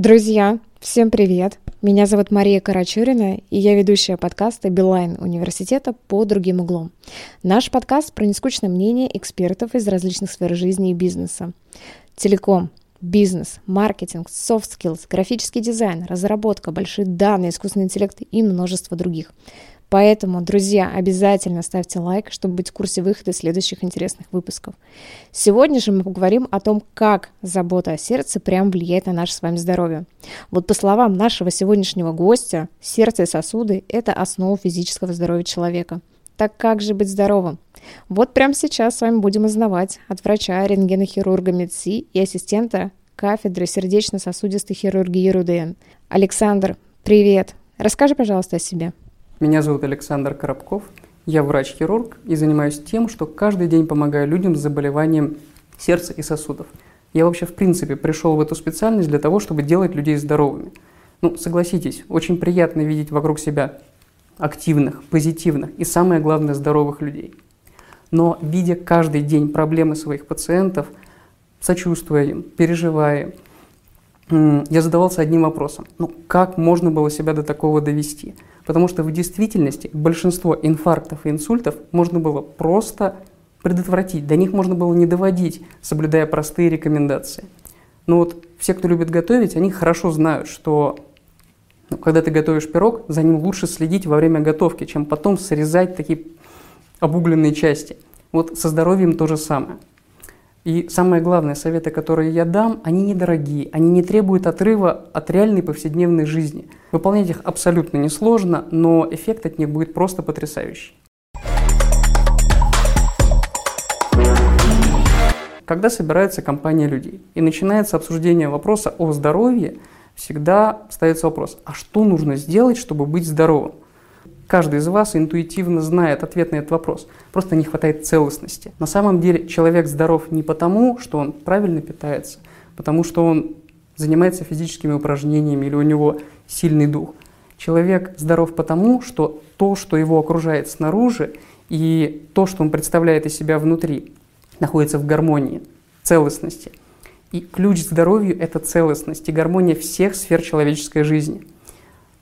Друзья, всем привет! Меня зовут Мария Карачурина, и я ведущая подкаста «Билайн» университета «По другим углом». Наш подкаст про нескучное мнение экспертов из различных сфер жизни и бизнеса. Телеком, бизнес, маркетинг, soft skills, графический дизайн, разработка, большие данные, искусственный интеллект и множество других. Поэтому, друзья, обязательно ставьте лайк, чтобы быть в курсе выхода следующих интересных выпусков. Сегодня же мы поговорим о том, как забота о сердце прям влияет на наше с вами здоровье. Вот по словам нашего сегодняшнего гостя, сердце и сосуды – это основа физического здоровья человека. Так как же быть здоровым? Вот прямо сейчас с вами будем узнавать от врача, рентгенохирурга МЕДСИ и ассистента кафедры сердечно-сосудистой хирургии РУДН. Александр, привет! Расскажи, пожалуйста, о себе. Меня зовут Александр Коробков. Я врач-хирург и занимаюсь тем, что каждый день помогаю людям с заболеванием сердца и сосудов. Я вообще, в принципе, пришел в эту специальность для того, чтобы делать людей здоровыми. Ну, согласитесь, очень приятно видеть вокруг себя активных, позитивных и, самое главное, здоровых людей. Но, видя каждый день проблемы своих пациентов, сочувствуя им, переживая я задавался одним вопросом. Ну, как можно было себя до такого довести? Потому что в действительности большинство инфарктов и инсультов можно было просто предотвратить, до них можно было не доводить, соблюдая простые рекомендации. Но вот все, кто любит готовить, они хорошо знают, что ну, когда ты готовишь пирог, за ним лучше следить во время готовки, чем потом срезать такие обугленные части. Вот со здоровьем то же самое. И самое главное, советы, которые я дам, они недорогие, они не требуют отрыва от реальной повседневной жизни. Выполнять их абсолютно несложно, но эффект от них будет просто потрясающий. Когда собирается компания людей и начинается обсуждение вопроса о здоровье, всегда ставится вопрос, а что нужно сделать, чтобы быть здоровым? Каждый из вас интуитивно знает ответ на этот вопрос. Просто не хватает целостности. На самом деле человек здоров не потому, что он правильно питается, потому что он занимается физическими упражнениями или у него сильный дух. Человек здоров потому, что то, что его окружает снаружи, и то, что он представляет из себя внутри, находится в гармонии, целостности. И ключ к здоровью – это целостность и гармония всех сфер человеческой жизни.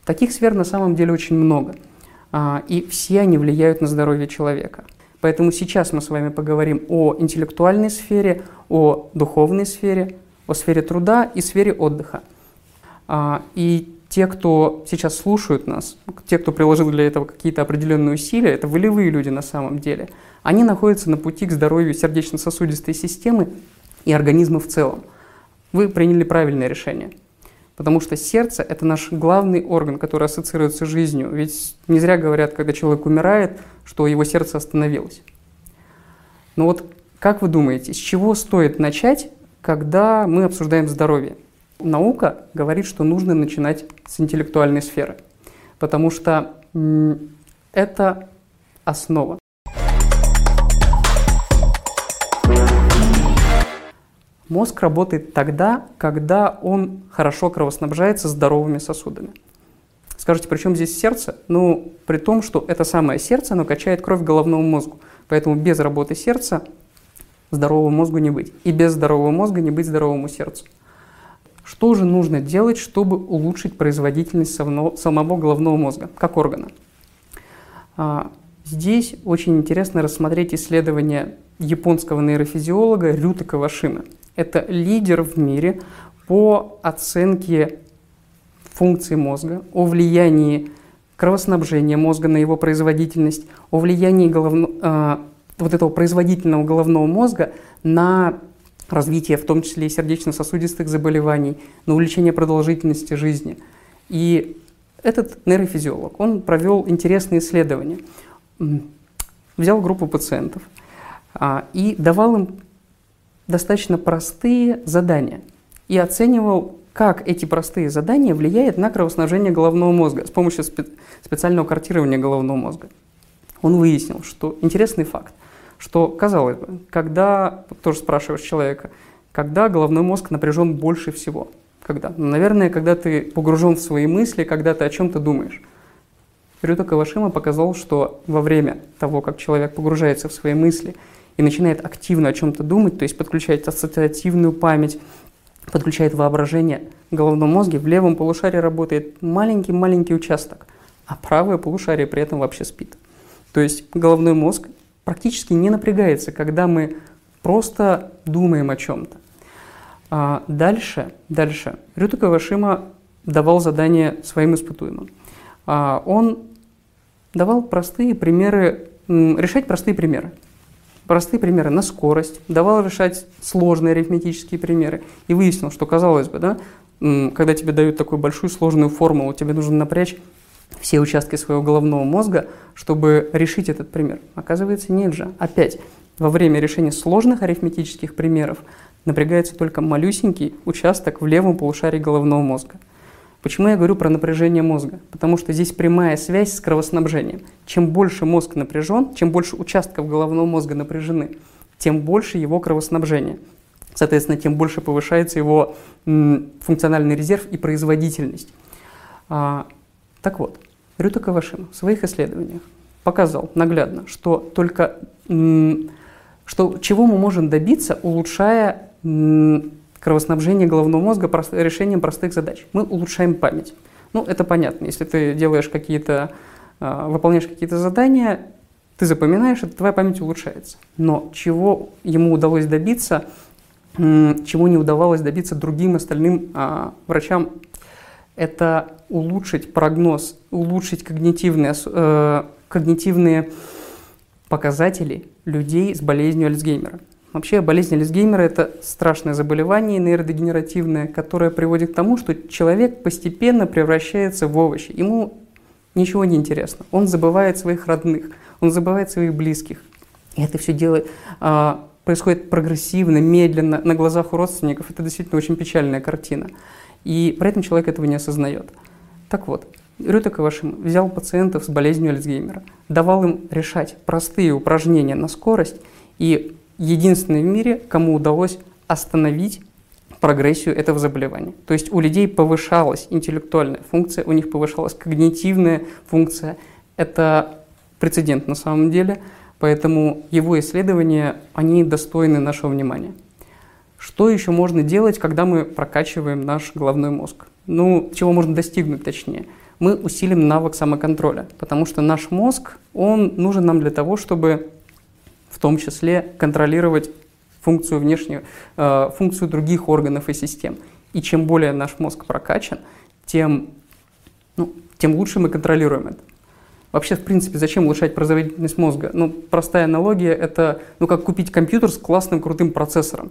Таких сфер на самом деле очень много – и все они влияют на здоровье человека. Поэтому сейчас мы с вами поговорим о интеллектуальной сфере, о духовной сфере, о сфере труда и сфере отдыха. А, и те, кто сейчас слушают нас, те, кто приложил для этого какие-то определенные усилия, это волевые люди на самом деле, они находятся на пути к здоровью сердечно-сосудистой системы и организма в целом. Вы приняли правильное решение – Потому что сердце – это наш главный орган, который ассоциируется с жизнью. Ведь не зря говорят, когда человек умирает, что его сердце остановилось. Но вот как вы думаете, с чего стоит начать, когда мы обсуждаем здоровье? Наука говорит, что нужно начинать с интеллектуальной сферы, потому что это основа. Мозг работает тогда, когда он хорошо кровоснабжается здоровыми сосудами. Скажите, при чем здесь сердце? Ну, при том, что это самое сердце, оно качает кровь головному мозгу. Поэтому без работы сердца здоровому мозгу не быть. И без здорового мозга не быть здоровому сердцу. Что же нужно делать, чтобы улучшить производительность самого головного мозга, как органа? А, здесь очень интересно рассмотреть исследование японского нейрофизиолога Рюта Кавашимы – это лидер в мире по оценке функций мозга, о влиянии кровоснабжения мозга на его производительность, о влиянии головно, э, вот этого производительного головного мозга на развитие, в том числе и сердечно-сосудистых заболеваний, на увеличение продолжительности жизни. И этот нейрофизиолог, он провел интересные исследования. Взял группу пациентов а, и давал им достаточно простые задания и оценивал, как эти простые задания влияют на кровоснабжение головного мозга с помощью спе специального картирования головного мозга. Он выяснил, что интересный факт, что, казалось бы, когда, тоже спрашиваешь человека, когда головной мозг напряжен больше всего? Когда? Ну, наверное, когда ты погружен в свои мысли, когда ты о чем-то думаешь. Рюта Кавашима показал, что во время того, как человек погружается в свои мысли и начинает активно о чем-то думать, то есть подключать ассоциативную память, подключает воображение. В головном мозге в левом полушарии работает маленький-маленький участок, а правое полушарие при этом вообще спит. То есть головной мозг практически не напрягается, когда мы просто думаем о чем-то. А дальше, дальше. Рюта Кавашима давал задание своим испытуемым. А он давал простые примеры, решать простые примеры. Простые примеры на скорость, давал решать сложные арифметические примеры. И выяснил, что, казалось бы, да, когда тебе дают такую большую сложную формулу, тебе нужно напрячь все участки своего головного мозга, чтобы решить этот пример. Оказывается, нет же. Опять, во время решения сложных арифметических примеров напрягается только малюсенький участок в левом полушарии головного мозга. Почему я говорю про напряжение мозга? Потому что здесь прямая связь с кровоснабжением. Чем больше мозг напряжен, чем больше участков головного мозга напряжены, тем больше его кровоснабжение. Соответственно, тем больше повышается его функциональный резерв и производительность. А, так вот, Рюта Кавашима в своих исследованиях показал наглядно, что только что, чего мы можем добиться, улучшая кровоснабжение головного мозга прост, решением простых задач. Мы улучшаем память. Ну, это понятно. Если ты делаешь какие-то, э, выполняешь какие-то задания, ты запоминаешь, это твоя память улучшается. Но чего ему удалось добиться, чего не удавалось добиться другим остальным э, врачам, это улучшить прогноз, улучшить когнитивные, э, когнитивные показатели людей с болезнью Альцгеймера. Вообще болезнь Альцгеймера – это страшное заболевание нейродегенеративное, которое приводит к тому, что человек постепенно превращается в овощи. Ему ничего не интересно. Он забывает своих родных, он забывает своих близких. И это все дело а, происходит прогрессивно, медленно, на глазах у родственников. Это действительно очень печальная картина. И при этом человек этого не осознает. Так вот, Рюта Кавашима взял пациентов с болезнью Альцгеймера, давал им решать простые упражнения на скорость, и единственный в мире, кому удалось остановить прогрессию этого заболевания. То есть у людей повышалась интеллектуальная функция, у них повышалась когнитивная функция. Это прецедент на самом деле, поэтому его исследования, они достойны нашего внимания. Что еще можно делать, когда мы прокачиваем наш головной мозг? Ну, чего можно достигнуть точнее? Мы усилим навык самоконтроля, потому что наш мозг, он нужен нам для того, чтобы в том числе контролировать функцию внешнюю, э, функцию других органов и систем. И чем более наш мозг прокачан, тем, ну, тем лучше мы контролируем это. Вообще, в принципе, зачем улучшать производительность мозга? Ну, простая аналогия – это, ну, как купить компьютер с классным крутым процессором.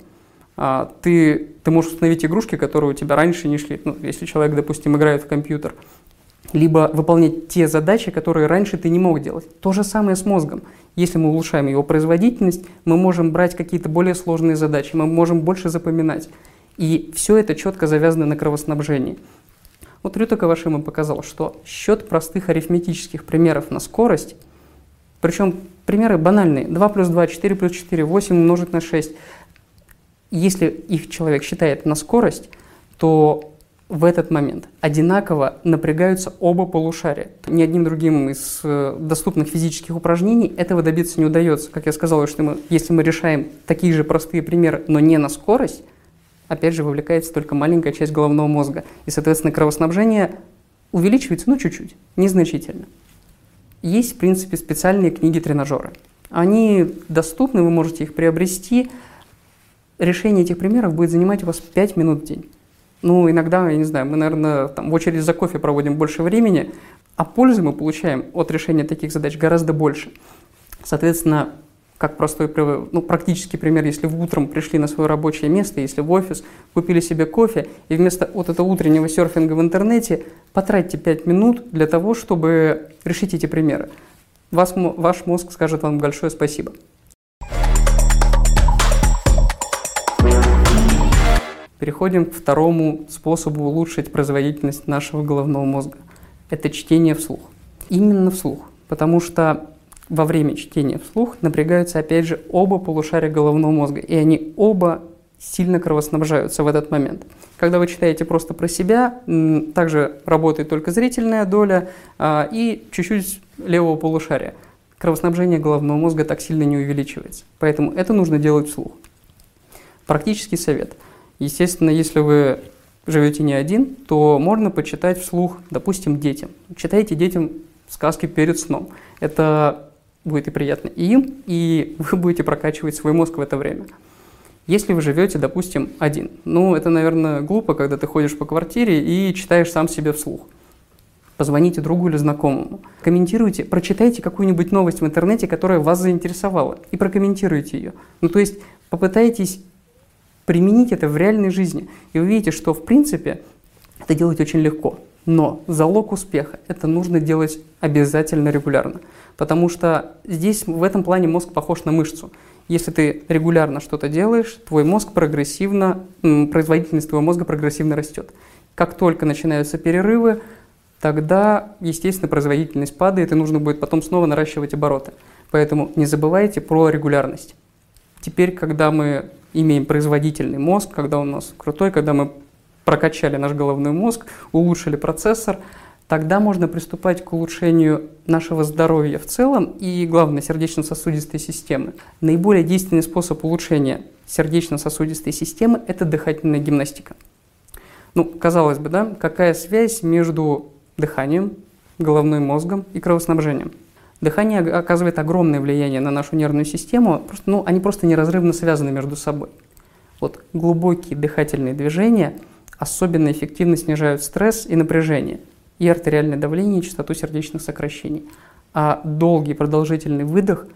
А, ты, ты можешь установить игрушки, которые у тебя раньше не шли. Ну, если человек, допустим, играет в компьютер, либо выполнять те задачи, которые раньше ты не мог делать. То же самое с мозгом. Если мы улучшаем его производительность, мы можем брать какие-то более сложные задачи, мы можем больше запоминать. И все это четко завязано на кровоснабжении. Вот Рюта Кавашима показал, что счет простых арифметических примеров на скорость, причем примеры банальные, 2 плюс 2, 4 плюс 4, 8 умножить на 6, если их человек считает на скорость, то в этот момент одинаково напрягаются оба полушария. Ни одним другим из э, доступных физических упражнений этого добиться не удается. Как я сказал, что мы, если мы решаем такие же простые примеры, но не на скорость, опять же вовлекается только маленькая часть головного мозга. И, соответственно, кровоснабжение увеличивается, ну, чуть-чуть, незначительно. Есть, в принципе, специальные книги-тренажеры. Они доступны, вы можете их приобрести. Решение этих примеров будет занимать у вас 5 минут в день. Ну, иногда, я не знаю, мы, наверное, там, в очередь за кофе проводим больше времени, а пользы мы получаем от решения таких задач гораздо больше. Соответственно, как простой, ну, практический пример, если вы утром пришли на свое рабочее место, если в офис, купили себе кофе, и вместо вот этого утреннего серфинга в интернете потратьте 5 минут для того, чтобы решить эти примеры. Вас, ваш мозг скажет вам большое спасибо. Переходим к второму способу улучшить производительность нашего головного мозга. Это чтение вслух. Именно вслух, потому что во время чтения вслух напрягаются опять же оба полушария головного мозга, и они оба сильно кровоснабжаются в этот момент. Когда вы читаете просто про себя, также работает только зрительная доля а, и чуть-чуть левого полушария. Кровоснабжение головного мозга так сильно не увеличивается. Поэтому это нужно делать вслух. Практический совет – Естественно, если вы живете не один, то можно почитать вслух, допустим, детям. Читайте детям сказки перед сном. Это будет и приятно и им, и вы будете прокачивать свой мозг в это время. Если вы живете, допустим, один, ну, это, наверное, глупо, когда ты ходишь по квартире и читаешь сам себе вслух. Позвоните другу или знакомому. Комментируйте, прочитайте какую-нибудь новость в интернете, которая вас заинтересовала, и прокомментируйте ее. Ну, то есть попытайтесь применить это в реальной жизни, и вы видите, что, в принципе, это делать очень легко. Но залог успеха – это нужно делать обязательно регулярно. Потому что здесь в этом плане мозг похож на мышцу. Если ты регулярно что-то делаешь, твой мозг прогрессивно, производительность твоего мозга прогрессивно растет. Как только начинаются перерывы, тогда, естественно, производительность падает, и нужно будет потом снова наращивать обороты. Поэтому не забывайте про регулярность. Теперь, когда мы имеем производительный мозг, когда он у нас крутой, когда мы прокачали наш головной мозг, улучшили процессор – тогда можно приступать к улучшению нашего здоровья в целом и, главное, сердечно-сосудистой системы. Наиболее действенный способ улучшения сердечно-сосудистой системы – это дыхательная гимнастика. Ну, казалось бы, да, какая связь между дыханием, головным мозгом и кровоснабжением? Дыхание оказывает огромное влияние на нашу нервную систему, просто, ну, они просто неразрывно связаны между собой. Вот глубокие дыхательные движения особенно эффективно снижают стресс и напряжение – и артериальное давление, и частоту сердечных сокращений. А долгий продолжительный выдох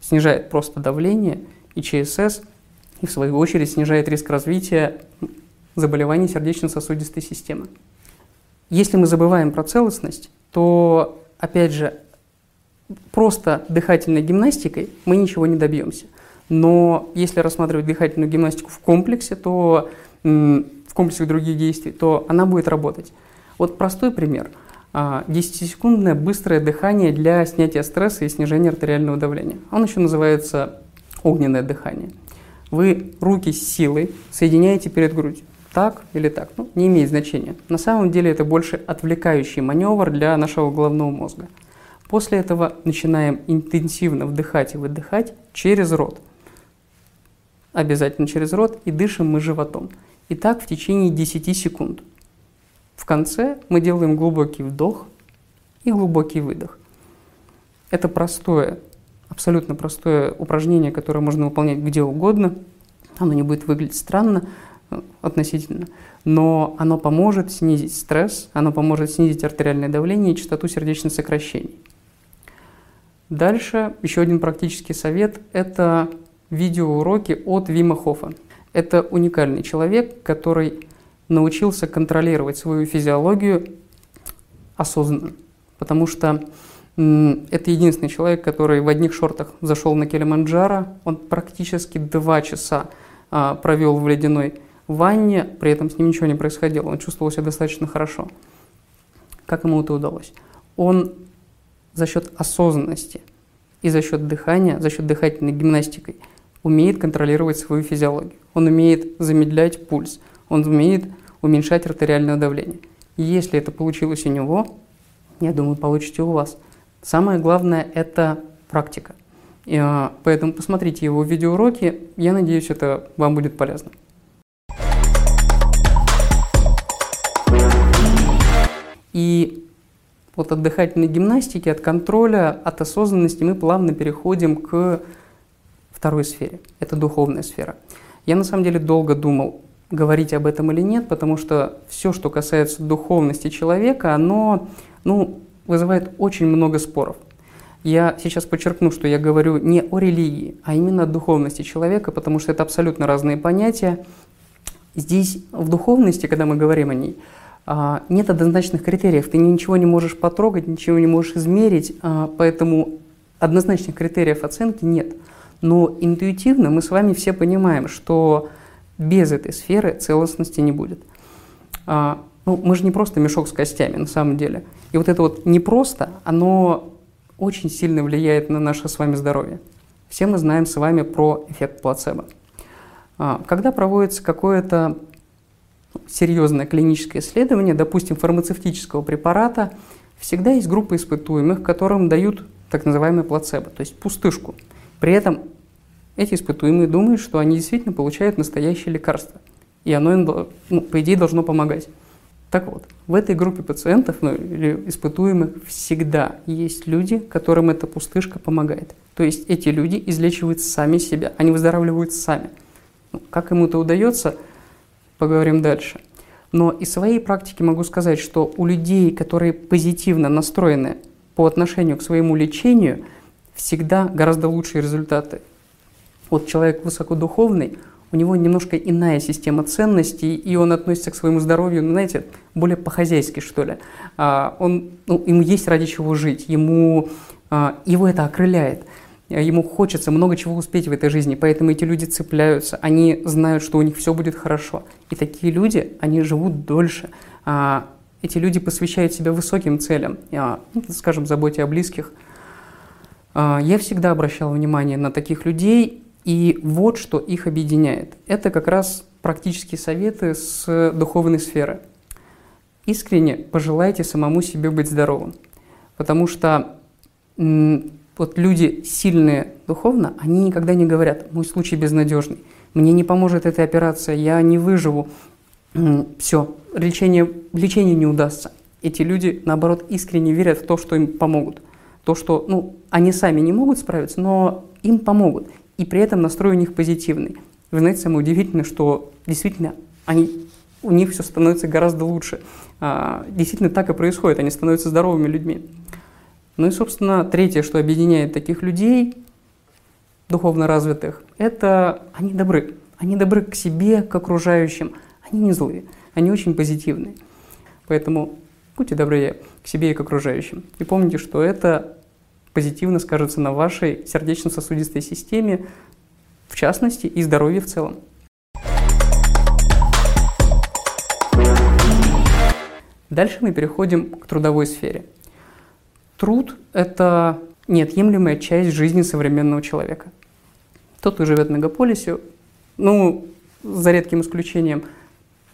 снижает просто давление и ЧСС, и в свою очередь снижает риск развития заболеваний сердечно-сосудистой системы. Если мы забываем про целостность, то, опять же, просто дыхательной гимнастикой мы ничего не добьемся. Но если рассматривать дыхательную гимнастику в комплексе, то в комплексе других действий, то она будет работать. Вот простой пример. 10-секундное а, быстрое дыхание для снятия стресса и снижения артериального давления. Он еще называется огненное дыхание. Вы руки с силой соединяете перед грудью. Так или так, ну, не имеет значения. На самом деле это больше отвлекающий маневр для нашего головного мозга. После этого начинаем интенсивно вдыхать и выдыхать через рот. Обязательно через рот и дышим мы животом. И так в течение 10 секунд. В конце мы делаем глубокий вдох и глубокий выдох. Это простое, абсолютно простое упражнение, которое можно выполнять где угодно. Оно не будет выглядеть странно э, относительно, но оно поможет снизить стресс, оно поможет снизить артериальное давление и частоту сердечных сокращений. Дальше еще один практический совет – это видеоуроки от Вима Хофа. Это уникальный человек, который научился контролировать свою физиологию осознанно. Потому что это единственный человек, который в одних шортах зашел на Килиманджаро. Он практически два часа а, провел в ледяной ванне, при этом с ним ничего не происходило. Он чувствовал себя достаточно хорошо. Как ему это удалось? Он за счет осознанности и за счет дыхания, за счет дыхательной гимнастикой умеет контролировать свою физиологию. Он умеет замедлять пульс, он умеет уменьшать артериальное давление. Если это получилось у него, я думаю, получите у вас. Самое главное – это практика. И, а, поэтому посмотрите его видеоуроки, я надеюсь, это вам будет полезно. И вот от дыхательной гимнастики, от контроля, от осознанности мы плавно переходим к второй сфере. Это духовная сфера. Я на самом деле долго думал, говорить об этом или нет, потому что все, что касается духовности человека, оно ну, вызывает очень много споров. Я сейчас подчеркну, что я говорю не о религии, а именно о духовности человека, потому что это абсолютно разные понятия. Здесь в духовности, когда мы говорим о ней, нет однозначных критериев. Ты ничего не можешь потрогать, ничего не можешь измерить, а, поэтому однозначных критериев оценки нет. Но интуитивно мы с вами все понимаем, что без этой сферы целостности не будет. А, ну, мы же не просто мешок с костями на самом деле. И вот это вот не просто, оно очень сильно влияет на наше с вами здоровье. Все мы знаем с вами про эффект плацебо. А, когда проводится какое-то серьезное клиническое исследование, допустим, фармацевтического препарата, всегда есть группа испытуемых, которым дают так называемый плацебо, то есть пустышку. При этом эти испытуемые думают, что они действительно получают настоящее лекарство. и оно им, ну, по идее, должно помогать. Так вот, в этой группе пациентов ну, или испытуемых всегда есть люди, которым эта пустышка помогает. То есть эти люди излечивают сами себя, они выздоравливают сами. Ну, как им это удается, поговорим дальше. Но из своей практики могу сказать, что у людей, которые позитивно настроены по отношению к своему лечению, всегда гораздо лучшие результаты. Вот человек высокодуховный, у него немножко иная система ценностей, и он относится к своему здоровью, ну, знаете, более по-хозяйски, что ли. А, он, ну, ему есть ради чего жить, ему, а, его это окрыляет. Ему хочется много чего успеть в этой жизни, поэтому эти люди цепляются, они знают, что у них все будет хорошо. И такие люди, они живут дольше. А, эти люди посвящают себя высоким целям, ну, скажем, заботе о близких. Я всегда обращал внимание на таких людей, и вот что их объединяет. Это как раз практические советы с духовной сферы. Искренне пожелайте самому себе быть здоровым. Потому что вот люди сильные духовно, они никогда не говорят, мой случай безнадежный, мне не поможет эта операция, я не выживу, все, лечение, лечение не удастся. Эти люди, наоборот, искренне верят в то, что им помогут. То, что ну, они сами не могут справиться, но им помогут и при этом настрой у них позитивный. Вы знаете, самое удивительное, что действительно они, у них все становится гораздо лучше. А, действительно так и происходит, они становятся здоровыми людьми. Ну и, собственно, третье, что объединяет таких людей, духовно развитых, это они добры. Они добры к себе, к окружающим. Они не злые, они очень позитивные. Поэтому будьте добры к себе и к окружающим. И помните, что это позитивно скажется на вашей сердечно-сосудистой системе, в частности, и здоровье в целом. Дальше мы переходим к трудовой сфере. Труд – это неотъемлемая часть жизни современного человека. Тот, кто живет в мегаполисе, ну, за редким исключением,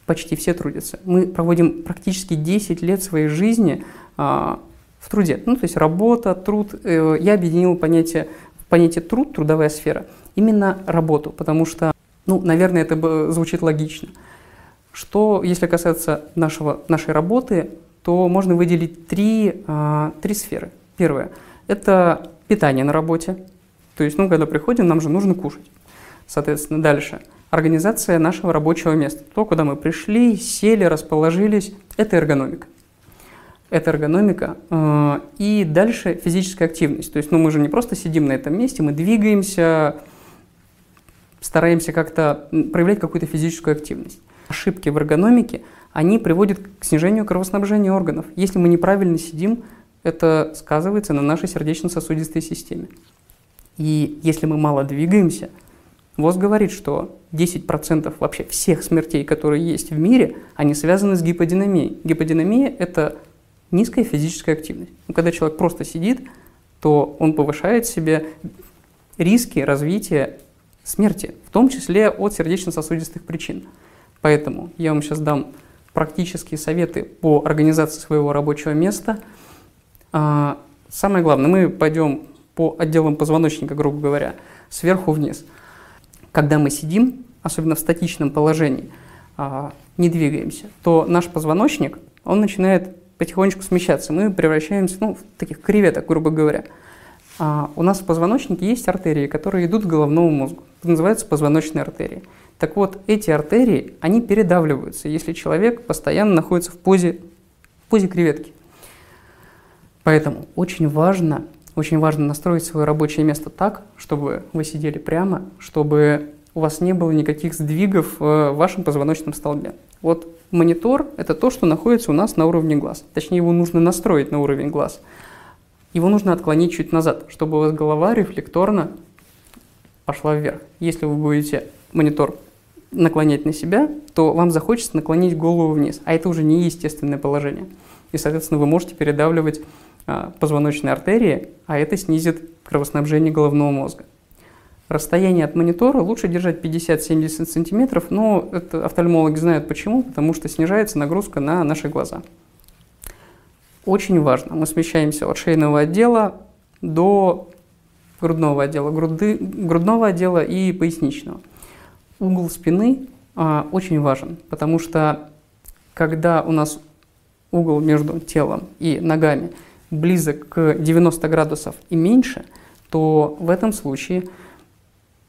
почти все трудятся. Мы проводим практически 10 лет своей жизни а, в труде. Ну, то есть работа, труд. Э, я объединил понятие, понятие труд, трудовая сфера, именно работу, потому что, ну, наверное, это звучит логично. Что, если касаться нашего, нашей работы, то можно выделить три, а, три сферы. Первое – это питание на работе. То есть, ну, когда приходим, нам же нужно кушать. Соответственно, дальше – организация нашего рабочего места. То, куда мы пришли, сели, расположились – это эргономика это эргономика. Э, и дальше физическая активность. То есть ну, мы же не просто сидим на этом месте, мы двигаемся, стараемся как-то проявлять какую-то физическую активность. Ошибки в эргономике, они приводят к снижению кровоснабжения органов. Если мы неправильно сидим, это сказывается на нашей сердечно-сосудистой системе. И если мы мало двигаемся, ВОЗ говорит, что 10% вообще всех смертей, которые есть в мире, они связаны с гиподинамией. Гиподинамия – это низкая физическая активность. Но когда человек просто сидит, то он повышает себе риски развития смерти, в том числе от сердечно-сосудистых причин. Поэтому я вам сейчас дам практические советы по организации своего рабочего места. А, самое главное, мы пойдем по отделам позвоночника, грубо говоря, сверху вниз. Когда мы сидим, особенно в статичном положении, а, не двигаемся, то наш позвоночник, он начинает потихонечку смещаться. Мы превращаемся ну, в таких креветок, грубо говоря. А у нас в позвоночнике есть артерии, которые идут к головному мозгу. Это называется позвоночные артерии. Так вот, эти артерии, они передавливаются, если человек постоянно находится в позе, в позе креветки. Поэтому очень важно, очень важно настроить свое рабочее место так, чтобы вы сидели прямо, чтобы у вас не было никаких сдвигов в вашем позвоночном столбе. Вот монитор – это то, что находится у нас на уровне глаз. Точнее, его нужно настроить на уровень глаз. Его нужно отклонить чуть назад, чтобы у вас голова рефлекторно пошла вверх. Если вы будете монитор наклонять на себя, то вам захочется наклонить голову вниз, а это уже не естественное положение. И, соответственно, вы можете передавливать а, позвоночные артерии, а это снизит кровоснабжение головного мозга. Расстояние от монитора лучше держать 50-70 сантиметров, но это офтальмологи знают почему, потому что снижается нагрузка на наши глаза. Очень важно, мы смещаемся от шейного отдела до грудного отдела, груды, грудного отдела и поясничного. Угол спины а, очень важен, потому что когда у нас угол между телом и ногами близок к 90 градусов и меньше, то в этом случае,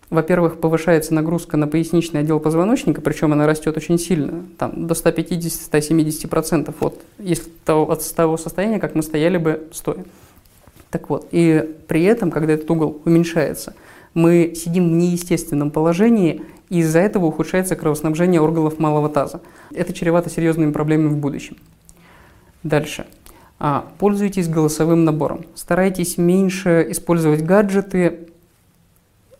во-первых, повышается нагрузка на поясничный отдел позвоночника, причем она растет очень сильно, там, до 150-170% от, если от того состояния, как мы стояли бы стоя. Так вот, и при этом, когда этот угол уменьшается, мы сидим в неестественном положении, и из-за этого ухудшается кровоснабжение органов малого таза. Это чревато серьезными проблемами в будущем. Дальше. А, пользуйтесь голосовым набором. Старайтесь меньше использовать гаджеты,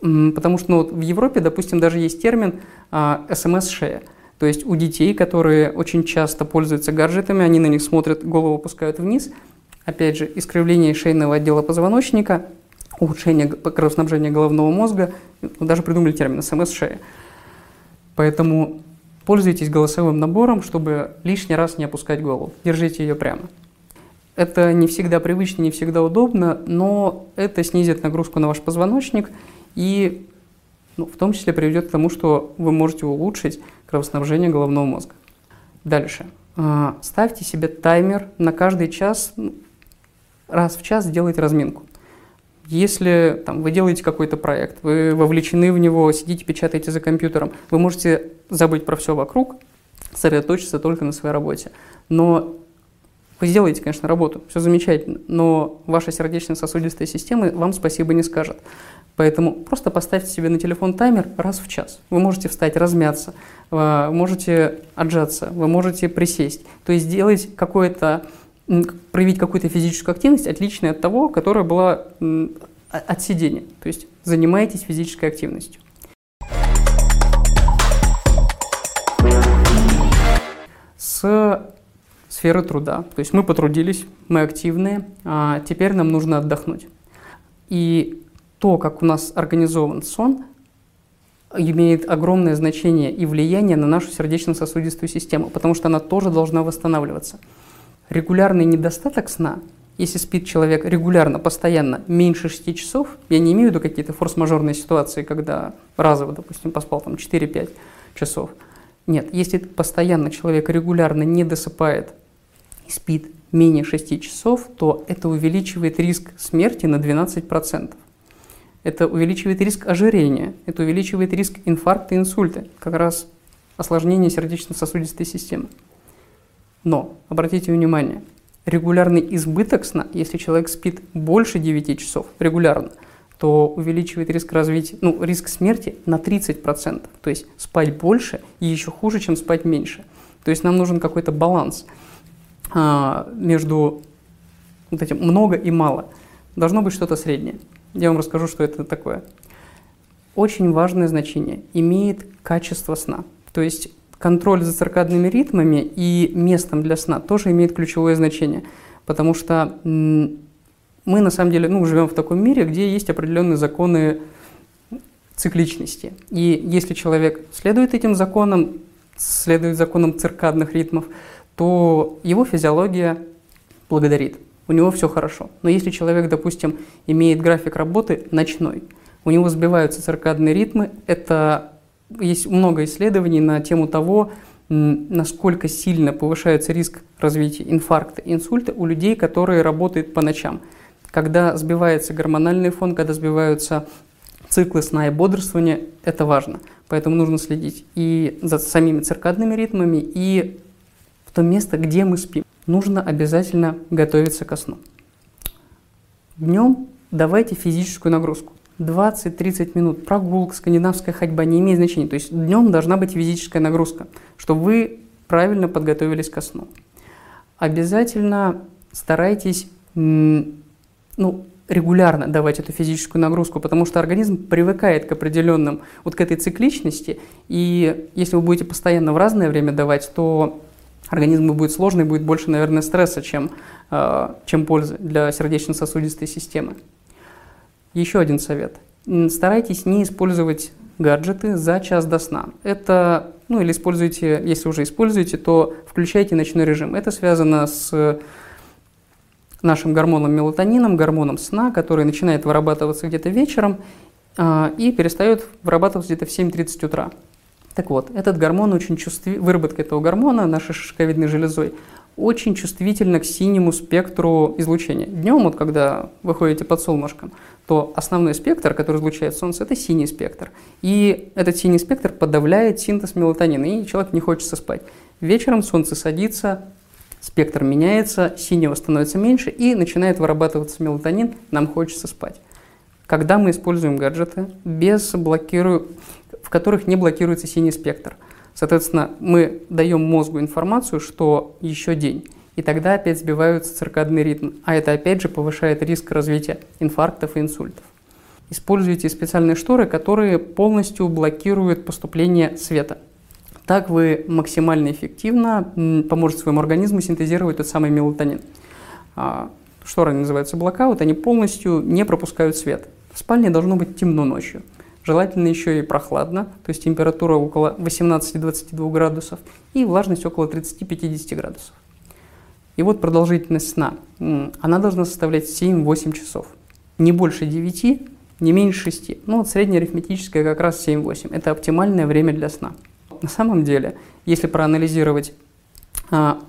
потому что ну, вот в Европе, допустим, даже есть термин а, СМС-шея. То есть у детей, которые очень часто пользуются гаджетами, они на них смотрят, голову опускают вниз. Опять же, искривление шейного отдела позвоночника, улучшение кровоснабжения головного мозга. Даже придумали термин СМС-шея. Поэтому пользуйтесь голосовым набором, чтобы лишний раз не опускать голову. Держите ее прямо. Это не всегда привычно, не всегда удобно, но это снизит нагрузку на ваш позвоночник и ну, в том числе приведет к тому, что вы можете улучшить кровоснабжение головного мозга. Дальше. А, ставьте себе таймер на каждый час, ну, раз в час делайте разминку. Если там, вы делаете какой-то проект, вы вовлечены в него, сидите, печатаете за компьютером, вы можете забыть про все вокруг, сосредоточиться только на своей работе. Но вы сделаете, конечно, работу, все замечательно, но ваша сердечно-сосудистая система вам спасибо не скажет. Поэтому просто поставьте себе на телефон таймер раз в час. Вы можете встать, размяться, вы можете отжаться, вы можете присесть. То есть сделать какое-то проявить какую-то физическую активность, отличную от того, которая была от сидения. То есть занимаетесь физической активностью. С сферы труда. То есть мы потрудились, мы активные, а теперь нам нужно отдохнуть. И то, как у нас организован сон, имеет огромное значение и влияние на нашу сердечно-сосудистую систему, потому что она тоже должна восстанавливаться регулярный недостаток сна, если спит человек регулярно, постоянно, меньше 6 часов, я не имею в виду какие-то форс-мажорные ситуации, когда разово, допустим, поспал там 4-5 часов. Нет, если постоянно человек регулярно не досыпает и спит менее 6 часов, то это увеличивает риск смерти на 12%. Это увеличивает риск ожирения, это увеличивает риск инфаркта и инсульта, как раз осложнение сердечно-сосудистой системы. Но, обратите внимание, регулярный избыток сна, если человек спит больше 9 часов регулярно, то увеличивает риск развития, ну, риск смерти на 30%. То есть спать больше и еще хуже, чем спать меньше. То есть нам нужен какой-то баланс а, между вот этим много и мало. Должно быть что-то среднее. Я вам расскажу, что это такое. Очень важное значение имеет качество сна. То есть контроль за циркадными ритмами и местом для сна тоже имеет ключевое значение, потому что мы на самом деле ну, живем в таком мире, где есть определенные законы цикличности. И если человек следует этим законам, следует законам циркадных ритмов, то его физиология благодарит, у него все хорошо. Но если человек, допустим, имеет график работы ночной, у него сбиваются циркадные ритмы, это есть много исследований на тему того, насколько сильно повышается риск развития инфаркта инсульта у людей, которые работают по ночам. Когда сбивается гормональный фон, когда сбиваются циклы сна и бодрствования, это важно. Поэтому нужно следить и за самими циркадными ритмами, и в то место, где мы спим. Нужно обязательно готовиться ко сну. Днем давайте физическую нагрузку. 20-30 минут, прогулка, скандинавская ходьба не имеет значения. То есть днем должна быть физическая нагрузка, чтобы вы правильно подготовились ко сну. Обязательно старайтесь ну, регулярно давать эту физическую нагрузку, потому что организм привыкает к определенным, вот к этой цикличности, и если вы будете постоянно в разное время давать, то организму будет сложно и будет больше, наверное, стресса, чем, э, чем пользы для сердечно-сосудистой системы. Еще один совет. Старайтесь не использовать гаджеты за час до сна. Это, ну или используйте, если уже используете, то включайте ночной режим. Это связано с нашим гормоном мелатонином, гормоном сна, который начинает вырабатываться где-то вечером э, и перестает вырабатываться где-то в 7.30 утра. Так вот, этот гормон очень чувствителен, выработка этого гормона нашей шишковидной железой очень чувствительна к синему спектру излучения. Днем, вот когда вы ходите под солнышком, то основной спектр, который излучает Солнце, это синий спектр. И этот синий спектр подавляет синтез мелатонина, и человек не хочется спать. Вечером Солнце садится, спектр меняется, синего становится меньше, и начинает вырабатываться мелатонин, нам хочется спать. Когда мы используем гаджеты, без блокиру... в которых не блокируется синий спектр – Соответственно, мы даем мозгу информацию, что еще день. И тогда опять сбиваются циркадный ритм. А это опять же повышает риск развития инфарктов и инсультов. Используйте специальные шторы, которые полностью блокируют поступление света. Так вы максимально эффективно поможете своему организму синтезировать тот самый мелатонин. А, шторы называются блокаут, они полностью не пропускают свет. В спальне должно быть темно ночью. Желательно еще и прохладно, то есть температура около 18-22 градусов и влажность около 30-50 градусов. И вот продолжительность сна. Она должна составлять 7-8 часов. Не больше 9, не меньше 6. Ну вот среднеарифметическое как раз 7-8. Это оптимальное время для сна. На самом деле, если проанализировать а,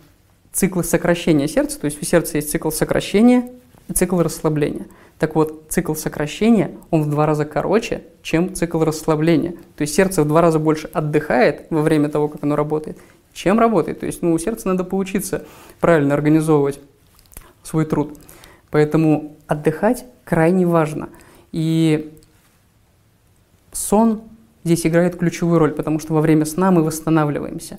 циклы сокращения сердца, то есть у сердца есть цикл сокращения и цикл расслабления – так вот, цикл сокращения, он в два раза короче, чем цикл расслабления. То есть сердце в два раза больше отдыхает во время того, как оно работает, чем работает. То есть ну, у сердца надо поучиться правильно организовывать свой труд. Поэтому отдыхать крайне важно. И сон здесь играет ключевую роль, потому что во время сна мы восстанавливаемся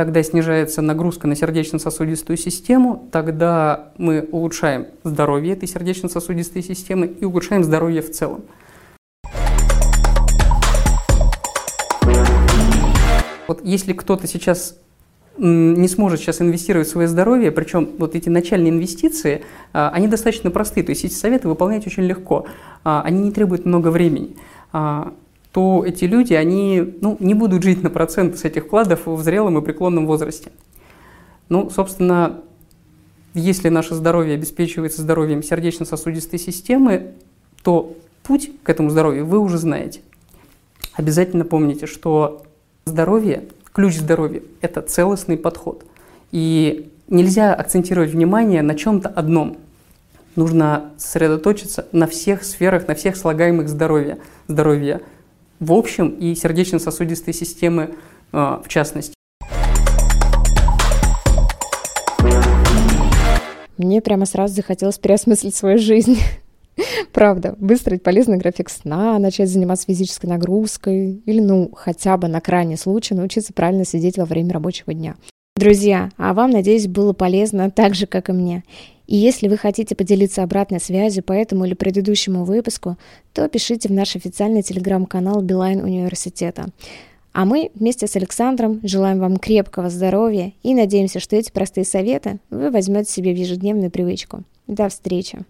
тогда снижается нагрузка на сердечно-сосудистую систему, тогда мы улучшаем здоровье этой сердечно-сосудистой системы и улучшаем здоровье в целом. Вот если кто-то сейчас не сможет сейчас инвестировать в свое здоровье, причем вот эти начальные инвестиции, а, они достаточно простые, то есть эти советы выполнять очень легко, а, они не требуют много времени. То эти люди, они ну, не будут жить на процент с этих вкладов в зрелом и преклонном возрасте. Ну, собственно, если наше здоровье обеспечивается здоровьем сердечно-сосудистой системы, то путь к этому здоровью вы уже знаете. Обязательно помните, что здоровье, ключ здоровья – это целостный подход. И нельзя акцентировать внимание на чем-то одном. Нужно сосредоточиться на всех сферах, на всех слагаемых здоровья. Здоровья в общем и сердечно-сосудистой системы а, в частности. Мне прямо сразу захотелось переосмыслить свою жизнь. Правда, выстроить полезный график сна, начать заниматься физической нагрузкой или, ну, хотя бы на крайний случай научиться правильно сидеть во время рабочего дня. Друзья, а вам, надеюсь, было полезно так же, как и мне. И если вы хотите поделиться обратной связью по этому или предыдущему выпуску, то пишите в наш официальный телеграм-канал Билайн Университета. А мы вместе с Александром желаем вам крепкого здоровья и надеемся, что эти простые советы вы возьмете себе в ежедневную привычку. До встречи!